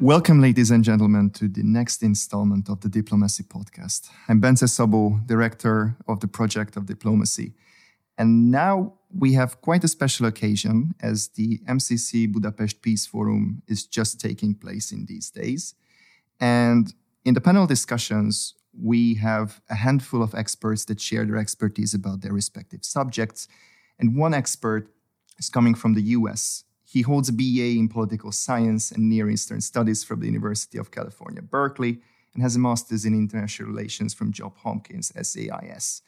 Welcome, ladies and gentlemen, to the next installment of the Diplomaci Podcast. I'm Bence Szabó, Director of the Project of Diplomacy. And now we have quite a special occasion as the MCC Budapest Peace Forum is just taking place in these days. And in the panel discussions, we have a handful of experts that share their expertise about their respective subjects. And one expert is coming from the US he holds a BA in political science and Near Eastern studies from the University of California, Berkeley, and has a master's in international relations from Johns Hopkins SAIS.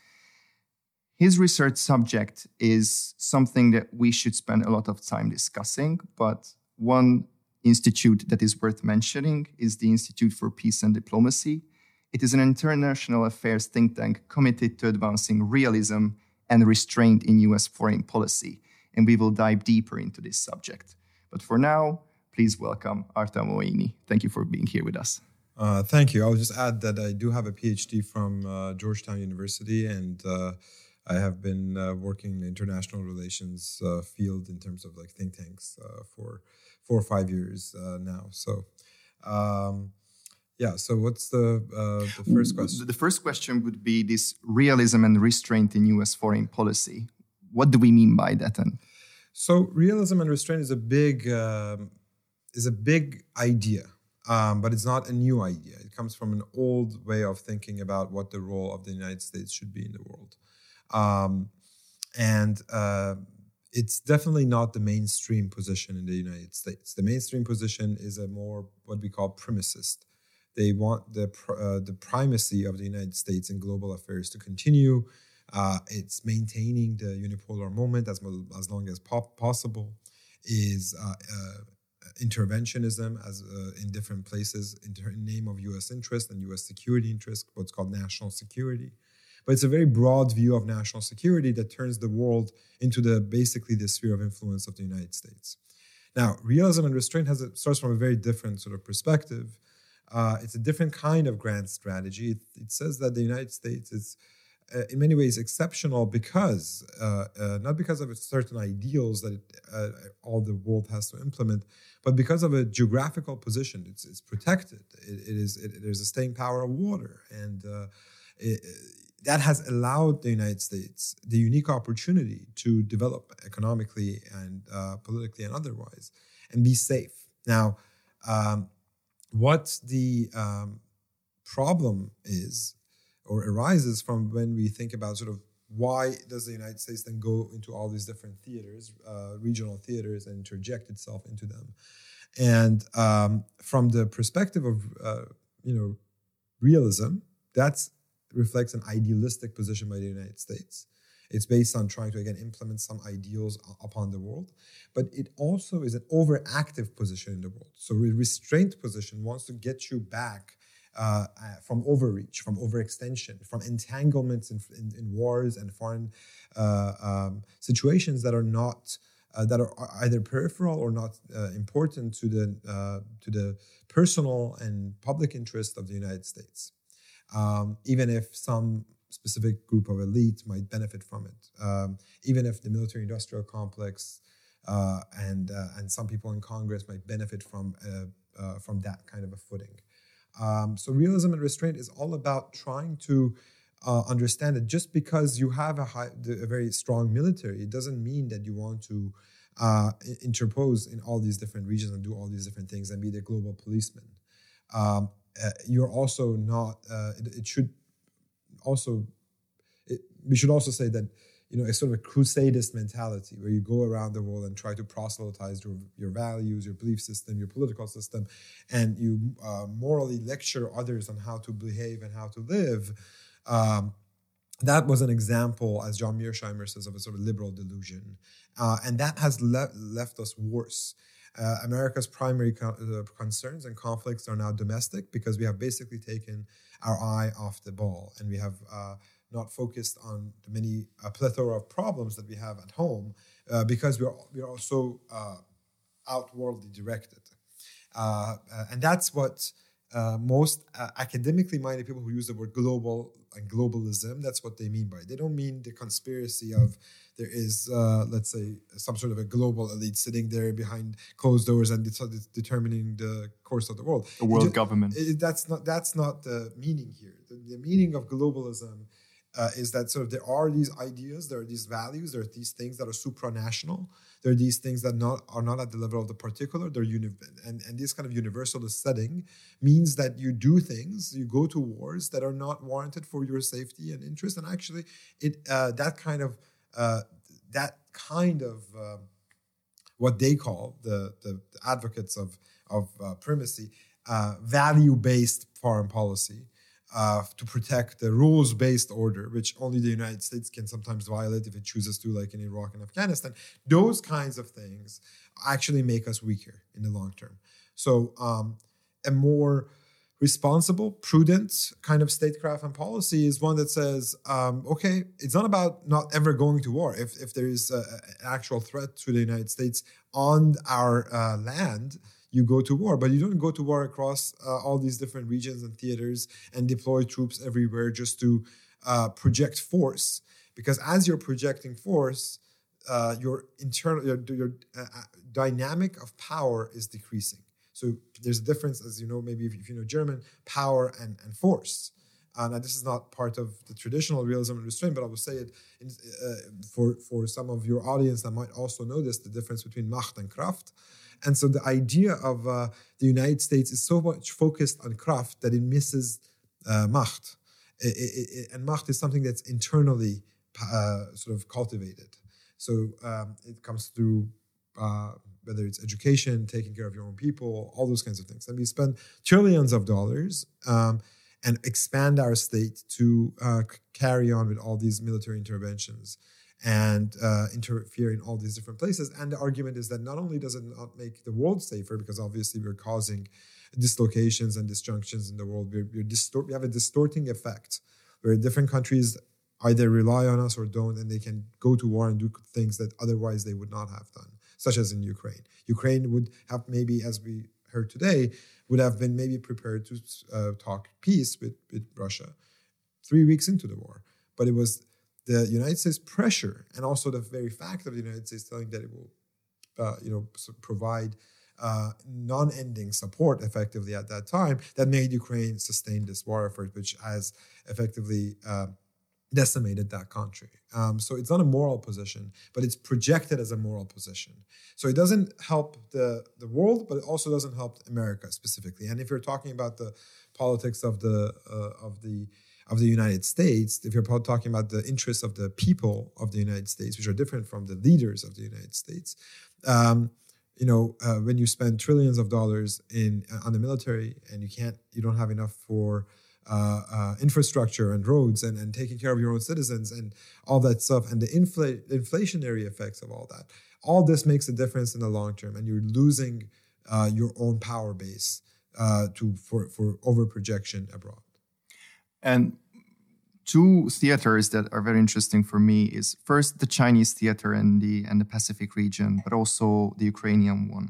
His research subject is something that we should spend a lot of time discussing, but one institute that is worth mentioning is the Institute for Peace and Diplomacy. It is an international affairs think tank committed to advancing realism and restraint in US foreign policy and we will dive deeper into this subject. But for now, please welcome Arta Moeini. Thank you for being here with us. Uh, thank you. I'll just add that I do have a PhD from uh, Georgetown University, and uh, I have been uh, working in the international relations uh, field in terms of like think tanks uh, for four or five years now. So, um, yeah. So, what's the the first question? The first question would be this realism and restraint in U.S. foreign policy. What do we mean by that? And so realism and restraint is a big um, is a big idea, um, but it's not a new idea. It comes from an old way of thinking about what the role of the United States should be in the world, um, and uh, it's definitely not the mainstream position in the United States. The mainstream position is a more what we call primacist. They want the uh, the primacy of the United States in global affairs to continue uh, it's maintaining the unipolar moment as, as long as po- possible. Is uh, uh, interventionism as uh, in different places in the name of U.S. interest and U.S. security interest, what's called national security. But it's a very broad view of national security that turns the world into the basically the sphere of influence of the United States. Now, realism and restraint has a, starts from a very different sort of perspective. Uh, it's a different kind of grand strategy. It, it says that the United States is uh, in many ways exceptional because uh, uh, not because of certain ideals that it, uh, all the world has to implement, but because of a geographical position. It's, it's protected. it, it is it, there's a staying power of water, and uh, it, that has allowed the United States the unique opportunity to develop economically and uh, politically and otherwise, and be safe. Now, um, what the um, problem is or arises from when we think about sort of why does the United States then go into all these different theaters, uh, regional theaters, and interject itself into them? And um, from the perspective of uh, you know realism, that reflects an idealistic position by the United States. It's based on trying to again implement some ideals upon the world, but it also is an overactive position in the world. So a restraint position wants to get you back uh, uh, from overreach, from overextension, from entanglements in, in, in wars and foreign uh, um, situations that are not uh, that are either peripheral or not uh, important to the uh, to the personal and public interest of the United States, um, even if some specific group of elite might benefit from it, um, even if the military-industrial complex and and some people in Congress might benefit from from that kind of a footing. Um, so realism and restraint is all about trying to uh, understand that just because you have a, high, a, very strong military, it doesn't mean that you want to uh, interpose in all these different regions and do all these different things and be the global policeman. Um, uh, you're also not. Uh, it, it, should also. It, we should also say that you know, a sort of a crusadist mentality where you go around the world and try to proselytize your, your values, your belief system, your political system, and you uh, morally lecture others on how to behave and how to live. Um, that was an example, as John Mearsheimer says, of a sort of liberal delusion. Uh, and that has le- left us worse. Uh, America's primary co- uh, concerns and conflicts are now domestic because we have basically taken our eye off the ball and we have uh, not focused on the many a plethora of problems that we have at home uh, because we're we're also uh, outwardly directed, uh, uh, and that's what. Uh, most uh, academically minded people who use the word global and globalism, that's what they mean by it. They don't mean the conspiracy of there is, uh, let's say, some sort of a global elite sitting there behind closed doors and det- determining the course of the world. The world government. it- that's not that's not the meaning here. The, the meaning of globalism uh, is that sort of there are these ideas, there are these values, there are these things that are supranational. There are these things that not are not at the level of the particular. They're uni- and and this kind of universalist setting means that you do things, you go to wars that are not warranted for your safety and interest. And actually, it uh, that kind of uh, that kind of um, what they call the, the, advocates of, of uh, primacy, uh, value based foreign policy uh, to protect the rules based order, which only the United States can sometimes violate if it chooses to, like in Iraq and Afghanistan. Those kinds of things actually make us weaker in the long term. So, um, a more responsible, prudent kind of statecraft and policy is one that says, um, okay, it's not about not ever going to war. If, if there is a- an actual threat to the United States on our uh, land, you go to war, but you don't go to war across uh, all these different regions and theaters and deploy troops everywhere just to uh, project force. Because as you're projecting force, uh, your internal your, your uh, uh, dynamic of power is decreasing. So there's a difference, as you know, maybe if, if you know German, power and, and force. Now, this is not part of the traditional realism and restraint, but I will say it in, uh, for, for some of your audience that might also notice the difference between Macht and Kraft. And so the idea of uh, the United States is so much focused on Kraft that it misses uh, Macht. I- I- I- and Macht is something that's internally uh, sort of cultivated. So um, it comes through uh, whether it's education, taking care of your own people, all those kinds of things. And we spend trillions of dollars um, and expand our state to uh, carry on with all these military interventions and uh, interfere in all these different places. And the argument is that not only does it not make the world safer, because obviously we're causing dislocations and disjunctions in the world, we're, we're distort- we have a distorting effect where different countries either rely on us or don't, and they can go to war and do things that otherwise they would not have done, such as in Ukraine. Ukraine would have maybe, as we heard today, would have been maybe prepared to uh, talk peace with, with Russia three weeks into the war. But it was the United States pressure and also the very fact of the United States telling that it will, uh, you know, provide uh, non-ending support effectively at that time that made Ukraine sustain this war effort, which has effectively uh, decimated that country. Um, so it's not a moral position, but it's projected as a moral position. So it doesn't help the the world, but it also doesn't help America specifically. And if you're talking about the politics of the uh, of the of the United States, if you're talking about the interests of the people of the United States, which are different from the leaders of the United States, um, you know, uh, when you spend trillions of dollars in on the military and you can't, you don't have enough for uh, uh, infrastructure and roads and, and taking care of your own citizens and all that stuff and the infl- inflationary effects of all that. All this makes a difference in the long term, and you're losing uh, your own power base uh, to for for over projection abroad. And two theaters that are very interesting for me is first the Chinese theater in the and the Pacific region, but also the Ukrainian one.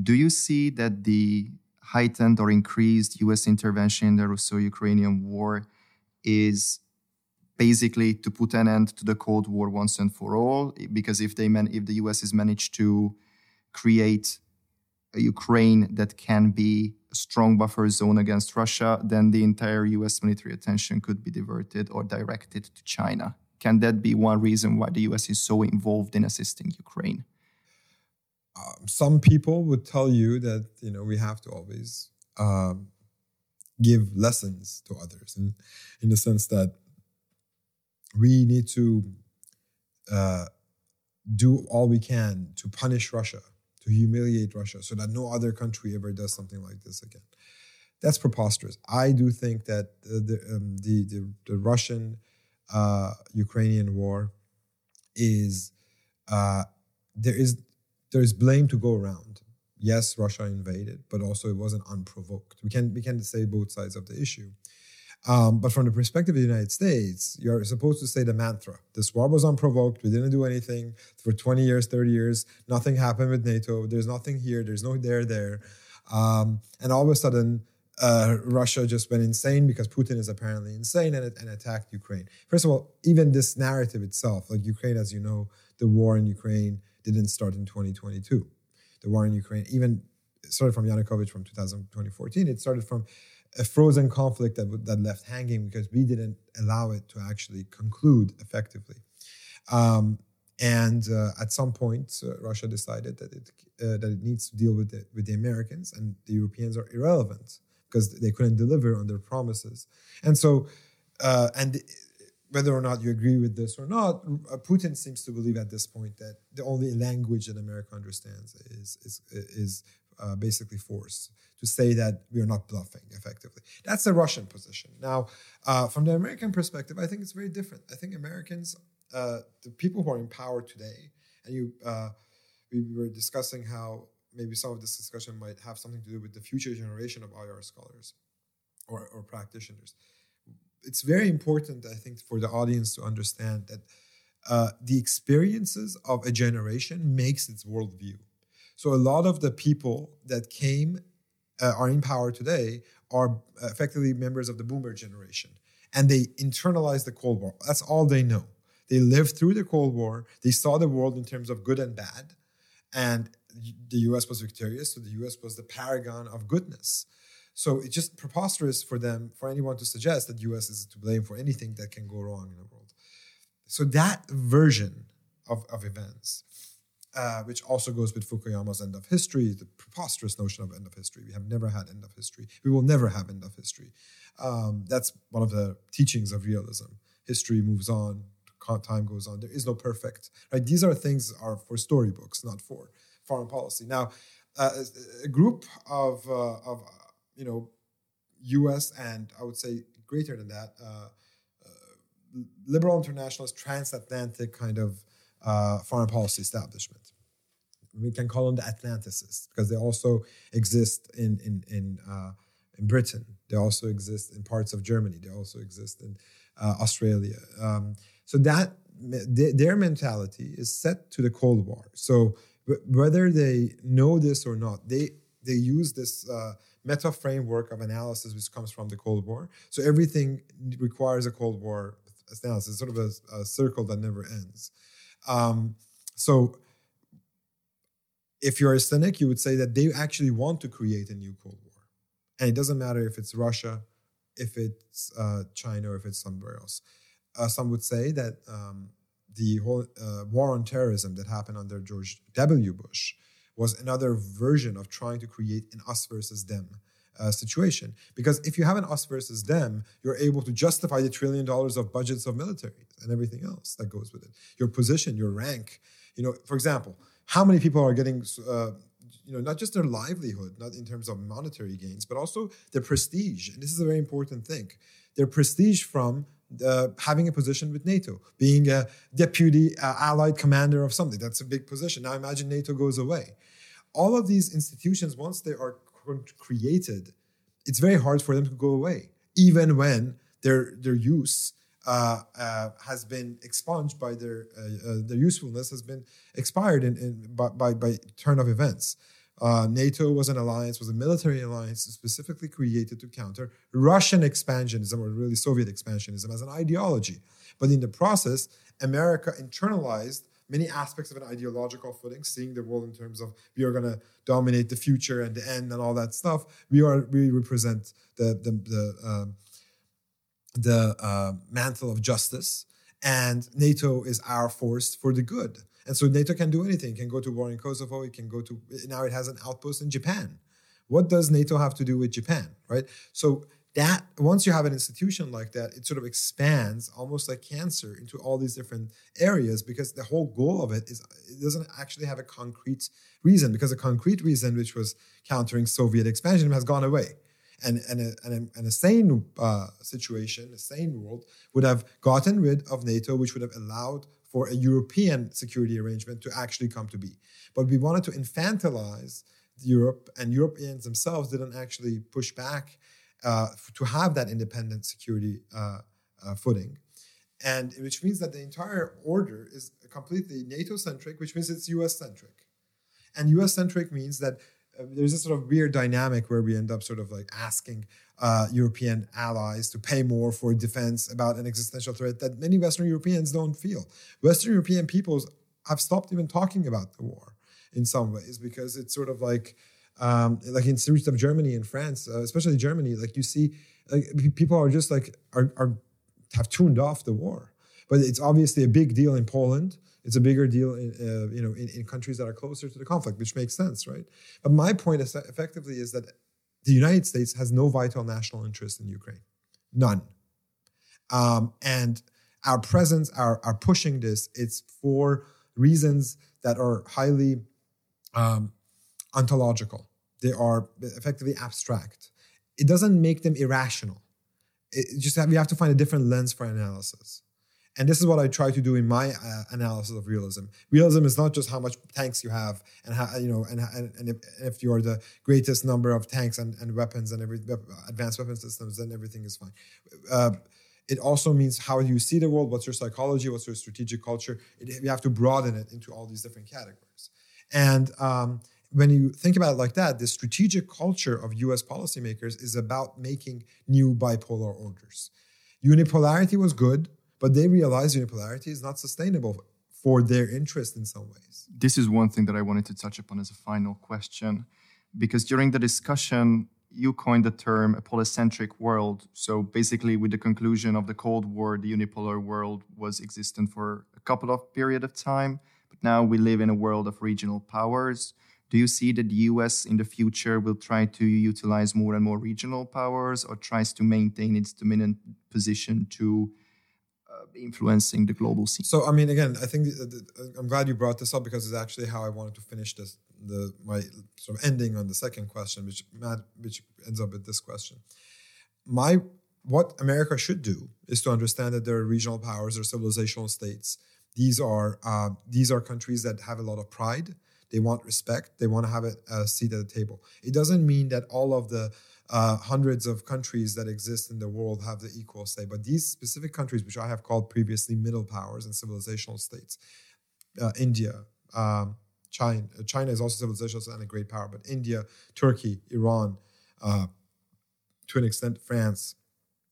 Do you see that the heightened or increased US intervention in the Russo-Ukrainian war is basically to put an end to the Cold War once and for all? Because if they man- if the US has managed to create a Ukraine that can be a strong buffer zone against Russia, then the entire US military attention could be diverted or directed to China. Can that be one reason why the US is so involved in assisting Ukraine? Um, some people would tell you that you know we have to always um, give lessons to others, and in the sense that we need to uh, do all we can to punish Russia, to humiliate Russia, so that no other country ever does something like this again. That's preposterous. I do think that the, um, the, the the Russian uh, Ukrainian war is uh, there is there is blame to go around. Yes, Russia invaded, but also it wasn't unprovoked. We can we can say both sides of the issue. Um, but from the perspective of the United States, you're supposed to say the mantra this war was unprovoked. We didn't do anything for 20 years, 30 years. Nothing happened with NATO. There's nothing here. There's no there there. Um, and all of a sudden, uh, Russia just went insane because Putin is apparently insane and, and attacked Ukraine. First of all, even this narrative itself, like Ukraine, as you know, the war in Ukraine didn't start in 2022. The war in Ukraine, even started from Yanukovych from 2014. It started from a frozen conflict that, that left hanging because we didn't allow it to actually conclude effectively. Um, and uh, at some point, uh, Russia decided that it uh, that it needs to deal with the, with the Americans, and the Europeans are irrelevant because they couldn't deliver on their promises. And so, uh, and whether or not you agree with this or not, uh, Putin seems to believe at this point that the only language that America understands is is is uh, basically force to say that we are not bluffing effectively. That's the Russian position. Now, uh, from the American perspective, I think it's very different. I think Americans, uh, the people who are in power today, and you, uh, we were discussing how maybe some of this discussion might have something to do with the future generation of IR scholars or, or practitioners. It's very important, I think, for the audience to understand that uh, the experiences of a generation makes its worldview. So a lot of the people that came uh, are in power today are effectively members of the boomer generation and they internalize the cold war. That's all they know. They lived through the cold war. They saw the world in terms of good and bad and the us was victorious so the us was the paragon of goodness so it's just preposterous for them for anyone to suggest that us is to blame for anything that can go wrong in the world so that version of, of events uh, which also goes with Fukuyama's end of history, the preposterous notion of end of history. We have never had end of history. We will never have end of history. Um, that's one of the teachings of realism. History moves on, time goes on. There is no perfect. Right? These are things are for storybooks, not for foreign policy. Now, uh, a group of uh, of you know U.S. and I would say greater than that, uh, uh, liberal internationalist, transatlantic kind of uh, foreign policy establishment. We can call them the Atlanticists because they also exist in in in, uh, in Britain. They also exist in parts of Germany. They also exist in uh, Australia. Um, so that their mentality is set to the Cold War. So whether they know this or not, they they use this uh, meta framework of analysis which comes from the Cold War. So everything requires a Cold War analysis, it's sort of a, a circle that never ends. Um, so if you're a cynic, you would say that they actually want to create a new Cold War. And it doesn't matter if it's Russia, if it's uh, China, or if it's somewhere else. Uh, some would say that um, the whole uh, war on terrorism that happened under George W. Bush was another version of trying to create an us versus them uh, situation. Because if you have an us versus them, you're able to justify the trillion dollars of budgets of military and everything else that goes with it. Your position, your rank. You know, for example, how many people are getting, uh, you know, not just their livelihood, not in terms of monetary gains, but also their prestige. And this is a very important thing. Their prestige from uh, having a position with NATO, being a deputy uh, allied commander of something. That's a big position. Now imagine NATO goes away. All of these institutions, once they are created, it's very hard for them to go away, even when their their use uh, uh, has been expunged by their uh, uh their usefulness has been expired in, in by, by, by turn of events. Uh, NATO was an alliance, was a military alliance specifically created to counter Russian expansionism or really Soviet expansionism as an ideology. But in the process, America internalized many aspects of an ideological footing, seeing the world in terms of we are going to dominate the future and the end and all that stuff. We are we represent the the the, um, the uh, mantle of justice, and NATO is our force for the good. And so NATO can do anything. It can go to war in Kosovo. It can go to now. It has an outpost in Japan. What does NATO have to do with Japan, right? So that once you have an institution like that, it sort of expands almost like cancer into all these different areas because the whole goal of it is it doesn't actually have a concrete reason because a concrete reason, which was countering Soviet expansion, has gone away. And, and, a, and, a, and a sane uh, situation, a sane world, would have gotten rid of NATO, which would have allowed for a European security arrangement to actually come to be. But we wanted to infantilize Europe, and Europeans themselves didn't actually push back uh, to have that independent security uh, uh, footing. And which means that the entire order is completely NATO centric, which means it's US centric. And US centric means that there's a sort of weird dynamic where we end up sort of like asking uh, European allies to pay more for defense about an existential threat that many Western Europeans don't feel. Western European peoples have stopped even talking about the war in some ways because it's sort of like um, like in streets of Germany and France, uh, especially Germany, like you see, like people are just like are, are have tuned off the war. But it's obviously a big deal in Poland. It's a bigger deal in uh, you know in, in countries that are closer to the conflict, which makes sense, right? But my point is effectively is that the United States has no vital national interest in Ukraine, none. Um, and our presence, our, our pushing this, it's for reasons that are highly um, ontological. They are effectively abstract. It doesn't make them irrational. It just have, we have to find a different lens for analysis. And this is what I try to do in my uh, analysis of realism. Realism is not just how much tanks you have and how you know and and, and if, if, you're the greatest number of tanks and, and weapons and every advanced weapon systems, then everything is fine. Uh, it also means how you see the world, what's your psychology, what's your strategic culture. It, you have to broaden it into all these different categories. And um, when you think about it like that, the strategic culture of US policymakers is about making new bipolar orders. Unipolarity was good, but they realize unipolarity is not sustainable for their interest in some ways. This is one thing that I wanted to touch upon as a final question, because during the discussion, you coined the term a polycentric world. So basically, with the conclusion of the Cold War, the unipolar world was existent for a couple of period of time, but now we live in a world of regional powers do you see that the US in the future will try to utilize more and more regional powers or tries to maintain its dominant position to Uh, influencing the global scene? So, I mean, again, I think uh, the, the, uh, I'm glad you brought this up because it's actually how I wanted to finish this, the my sort of ending on the second question, which Matt, which ends up with this question. My what America should do is to understand that there are regional powers or civilizational states. These are uh, these are countries that have a lot of pride they want respect. They want to have a, seat at the table. It doesn't mean that all of the uh, hundreds of countries that exist in the world have the equal say, but these specific countries, which I have called previously middle powers and civilizational states, uh, India, um, China, China is also civilizational and a great power, but India, Turkey, Iran, uh, to an extent, France.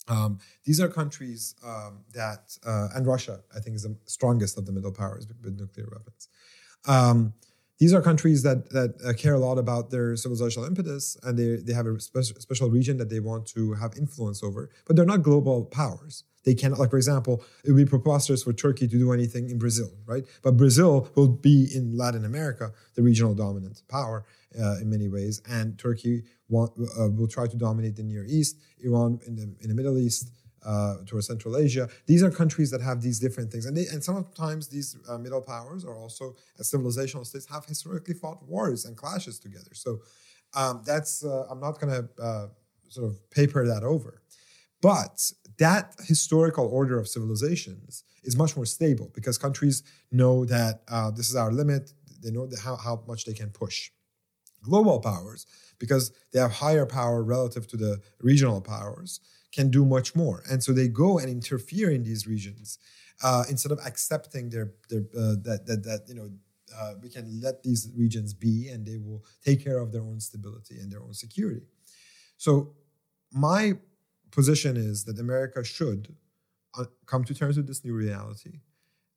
Um, these are countries um, that, uh, and Russia, I think, is the strongest of the middle powers with nuclear weapons. These are countries that that uh, care a lot about their civilizational impetus, and they they have a spe- special region that they want to have influence over. But they're not global powers. They cannot, like for example, it would be preposterous for Turkey to do anything in Brazil, right? But Brazil will be in Latin America the regional dominant power uh, in many ways, and Turkey want, uh, will try to dominate the Near East, Iran in the in the Middle East uh, towards Central Asia. These are countries that have these different things, and they, and sometimes these uh, middle powers are also as civilizational states have historically fought wars and clashes together. So um, that's uh, I'm not going to uh, sort of paper that over, but that historical order of civilizations is much more stable because countries know that uh, this is our limit. They know how, how much they can push. Global powers, because they have higher power relative to the regional powers, can do much more. And so they go and interfere in these regions uh, instead of accepting their their uh, that that that you know uh, we can let these regions be and they will take care of their own stability and their own security. So my position is that America should uh, come to terms with this new reality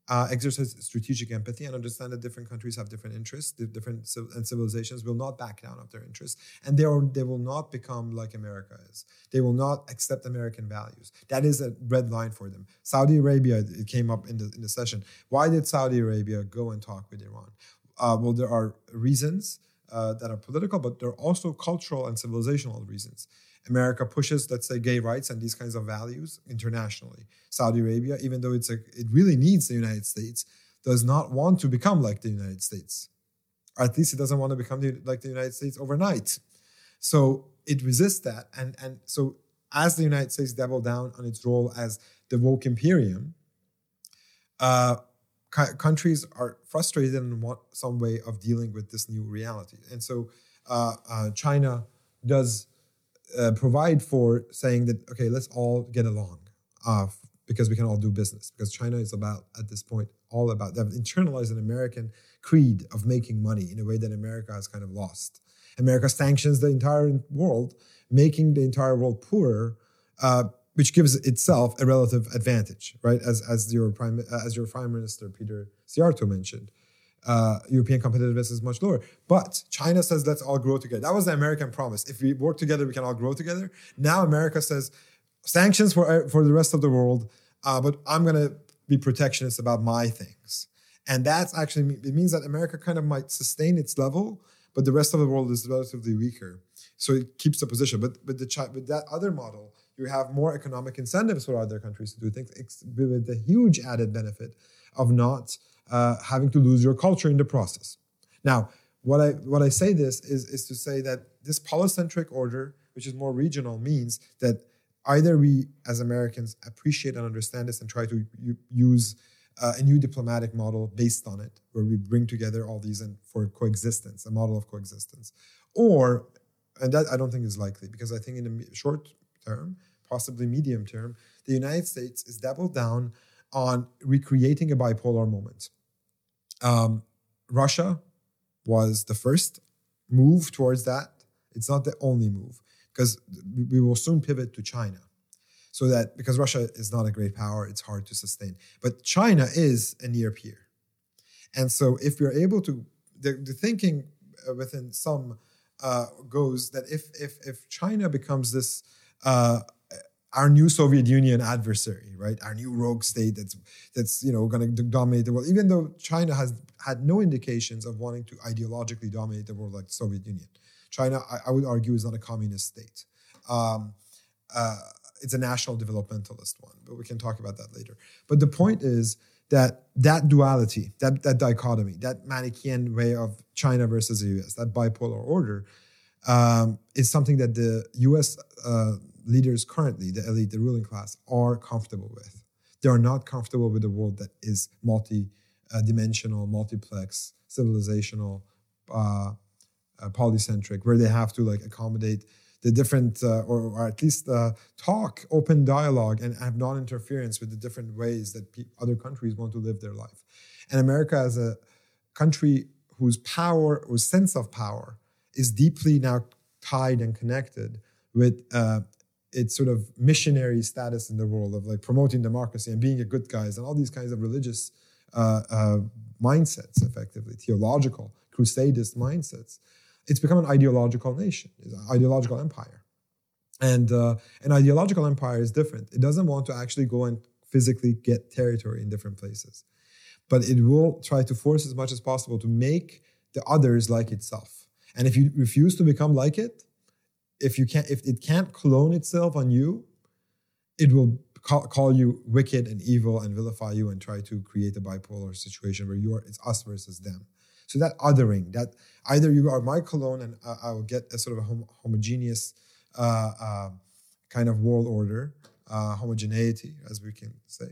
uh, exercise strategic empathy and understand that different countries have different interests, different and civilizations will not back down of their interests, and they are they will not become like America is. They will not accept American values. That is a red line for them. Saudi Arabia, it came up in the in the session. Why did Saudi Arabia go and talk with Iran? Uh, well, there are reasons uh, that are political, but there are also cultural and civilizational reasons. America pushes, let's say, gay rights and these kinds of values internationally. Saudi Arabia, even though it's a, it really needs the United States, does not want to become like the United States. Or at least it doesn't want to become the, like the United States overnight. So it resists that. And, and so as the United States double down on its role as the woke imperium, uh, countries are frustrated and want some way of dealing with this new reality. And so uh, uh, China does uh, provide for saying that okay, let's all get along uh, because we can all do business. Because China is about at this point all about they've internalized an American creed of making money in a way that America has kind of lost. America sanctions the entire world, making the entire world poorer, uh, which gives itself a relative advantage, right? As as your prime as your prime minister Peter Szijjártó mentioned uh, European competitiveness is much lower. But China says, let's all grow together. That was the American promise. If we work together, we can all grow together. Now America says, sanctions for, for the rest of the world, uh, but I'm going to be protectionist about my things. And that's actually, it means that America kind of might sustain its level, but the rest of the world is relatively weaker. So it keeps the position. But, but the, with that other model, you have more economic incentives for other countries to do things with the huge added benefit of not uh, having to lose your culture in the process. Now, what I what I say this is is to say that this polycentric order, which is more regional, means that either we as Americans appreciate and understand this and try to use uh, a new diplomatic model based on it, where we bring together all these and for coexistence, a model of coexistence, or and that I don't think is likely because I think in the short term, possibly medium term, the United States is doubled down on recreating a bipolar moment. Um, Russia was the first move towards that. It's not the only move because we will soon pivot to China. So that because Russia is not a great power, it's hard to sustain. But China is a near peer. And so if we're able to, the, the thinking uh, within some uh, goes that if, if, if China becomes this uh, our new Soviet Union adversary, right? Our new rogue state that's that's you know going to dominate the world. Even though China has had no indications of wanting to ideologically dominate the world like the Soviet Union, China, I, I would argue, is not a communist state. Um, uh, it's a national developmentalist one, but we can talk about that later. But the point is that that duality, that that dichotomy, that Manichaean way of China versus the U.S., that bipolar order, um, is something that the U.S. Uh, leaders currently, the elite, the ruling class, are comfortable with. They are not comfortable with a world that is multi-dimensional, multiplex, civilizational, uh, uh, polycentric, where they have to like accommodate the different, uh, or, or, at least uh, talk, open dialogue, and have non-interference with the different ways that pe- other countries want to live their life. And America, as a country whose power, whose sense of power, is deeply now tied and connected with uh, its sort of missionary status in the world of like promoting democracy and being a good guys and all these kinds of religious uh, uh, mindsets, effectively theological crusadist mindsets. It's become an ideological nation, an ideological empire, and uh, an ideological empire is different. It doesn't want to actually go and physically get territory in different places, but it will try to force as much as possible to make the others like itself. And if you refuse to become like it, if you can't if it can't clone itself on you it will call, call, you wicked and evil and vilify you and try to create a bipolar situation where you're it's us versus them. So that othering that either you are my clone and i will get a sort of a hom- homogeneous uh, uh, kind of world order uh, homogeneity as we can say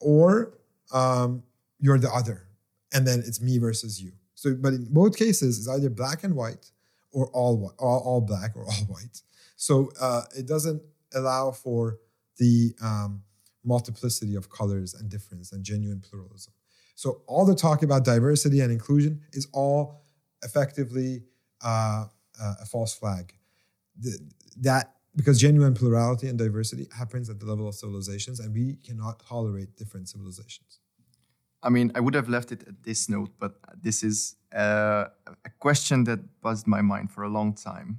or um, you're the other and then it's me versus you. So but in both cases it's either black and white or all all, all black or all white. So uh, it doesn't allow for the um, multiplicity of colors and difference and genuine pluralism. So all the talk about diversity and inclusion is all effectively uh, uh, a false flag. The, that because genuine plurality and diversity happens at the level of civilizations, and we cannot tolerate different civilizations. I mean, I would have left it at this note, but this is uh, a question that buzzed my mind for a long time.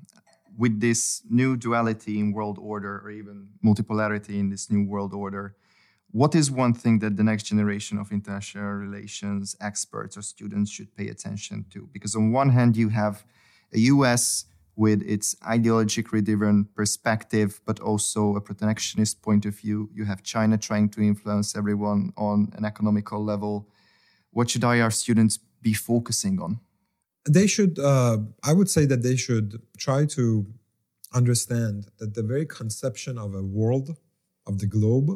With this new duality in world order, or even multipolarity in this new world order, what is one thing that the next generation of international relations experts or students should pay attention to? Because on one hand, you have a US with its ideologically driven perspective, but also a protectionist point of view. You have China trying to influence everyone on an economical level. What should IR students be focusing on? They should, uh, I would say that they should try to understand that the very conception of a world, of the globe,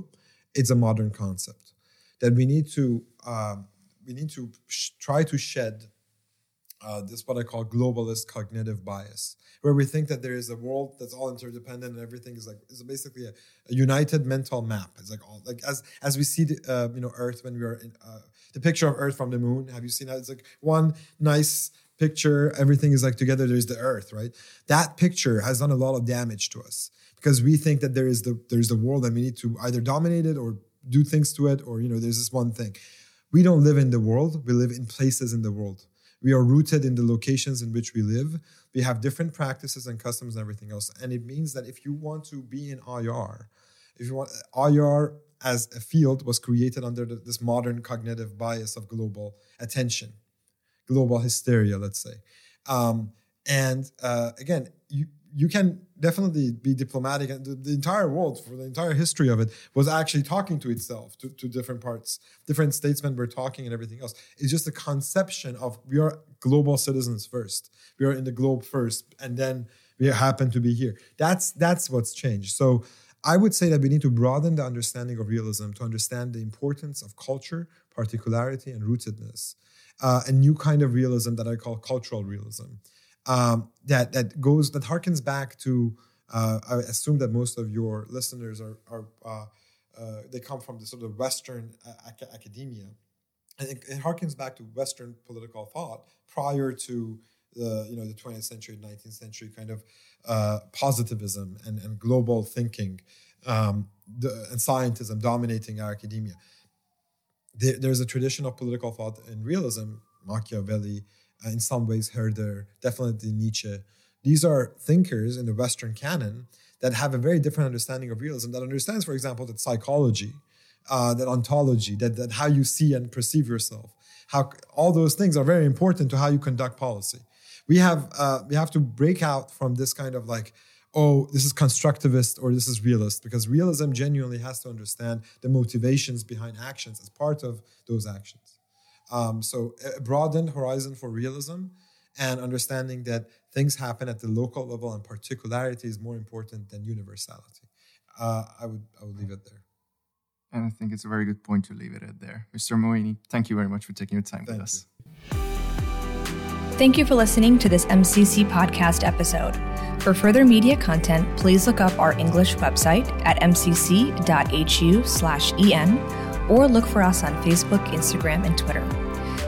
it's a modern concept. That we need to, uh, we need to sh- try to shed uh, this what I call globalist cognitive bias, where we think that there is a world that's all interdependent and everything is like is basically a, a united mental map. It's like all like as as we see the uh, you know Earth when we are in uh, the picture of Earth from the moon. Have you seen that? It's like one nice picture. Everything is like together. There's the Earth, right? That picture has done a lot of damage to us because we think that there is the there's the world and we need to either dominate it or do things to it or you know there's this one thing. We don't live in the world. We live in places in the world we are rooted in the locations in which we live. We have different practices and customs and everything else. And it means that if you want to be in IR, if you want IR as a field was created under the, this modern cognitive bias of global attention, global hysteria, let's say. Um, and uh, again, you you can definitely be diplomatic and the, the, entire world for the entire history of it was actually talking to itself to, to different parts. Different statesmen were talking and everything else. It's just a conception of we are global citizens first. We are in the globe first and then we happen to be here. That's that's what's changed. So i would say that we need to broaden the understanding of realism to understand the importance of culture particularity and rootedness uh, a new kind of realism that i call cultural realism um, that that goes that harkens back to. Uh, I assume that most of your listeners are are uh, uh, they come from the sort of Western ac- academia, and it, it harkens back to Western political thought prior to the you know the 20th century, 19th century kind of uh, positivism and, and global thinking um, the, and scientism dominating our academia. There, there's a tradition of political thought in realism, Machiavelli, uh, in some ways Herder, definitely Nietzsche. These are thinkers in the Western canon that have a very different understanding of realism, that understands, for example, that psychology, uh, that ontology, that, that how you see and perceive yourself, how all those things are very important to how you conduct policy. We have uh, we have to break out from this kind of like, oh, this is constructivist or this is realist, because realism genuinely has to understand the motivations behind actions as part of those actions. Um, so a broadened horizon for realism and understanding that things happen at the local level and particularity is more important than universality. Uh, I would I would leave it there. And I think it's a very good point to leave it at there. Mr. Moeini, thank you very much for taking your time thank with us. You. Thank you for listening to this MCC podcast episode. For further media content, please look up our English website at mcc.hu/en or look for us on Facebook, Instagram, and Twitter.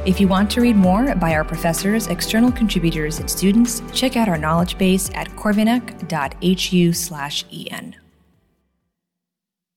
If you want to read more by our professors, external contributors, and students, check out our knowledge base at corvinak.hu/en.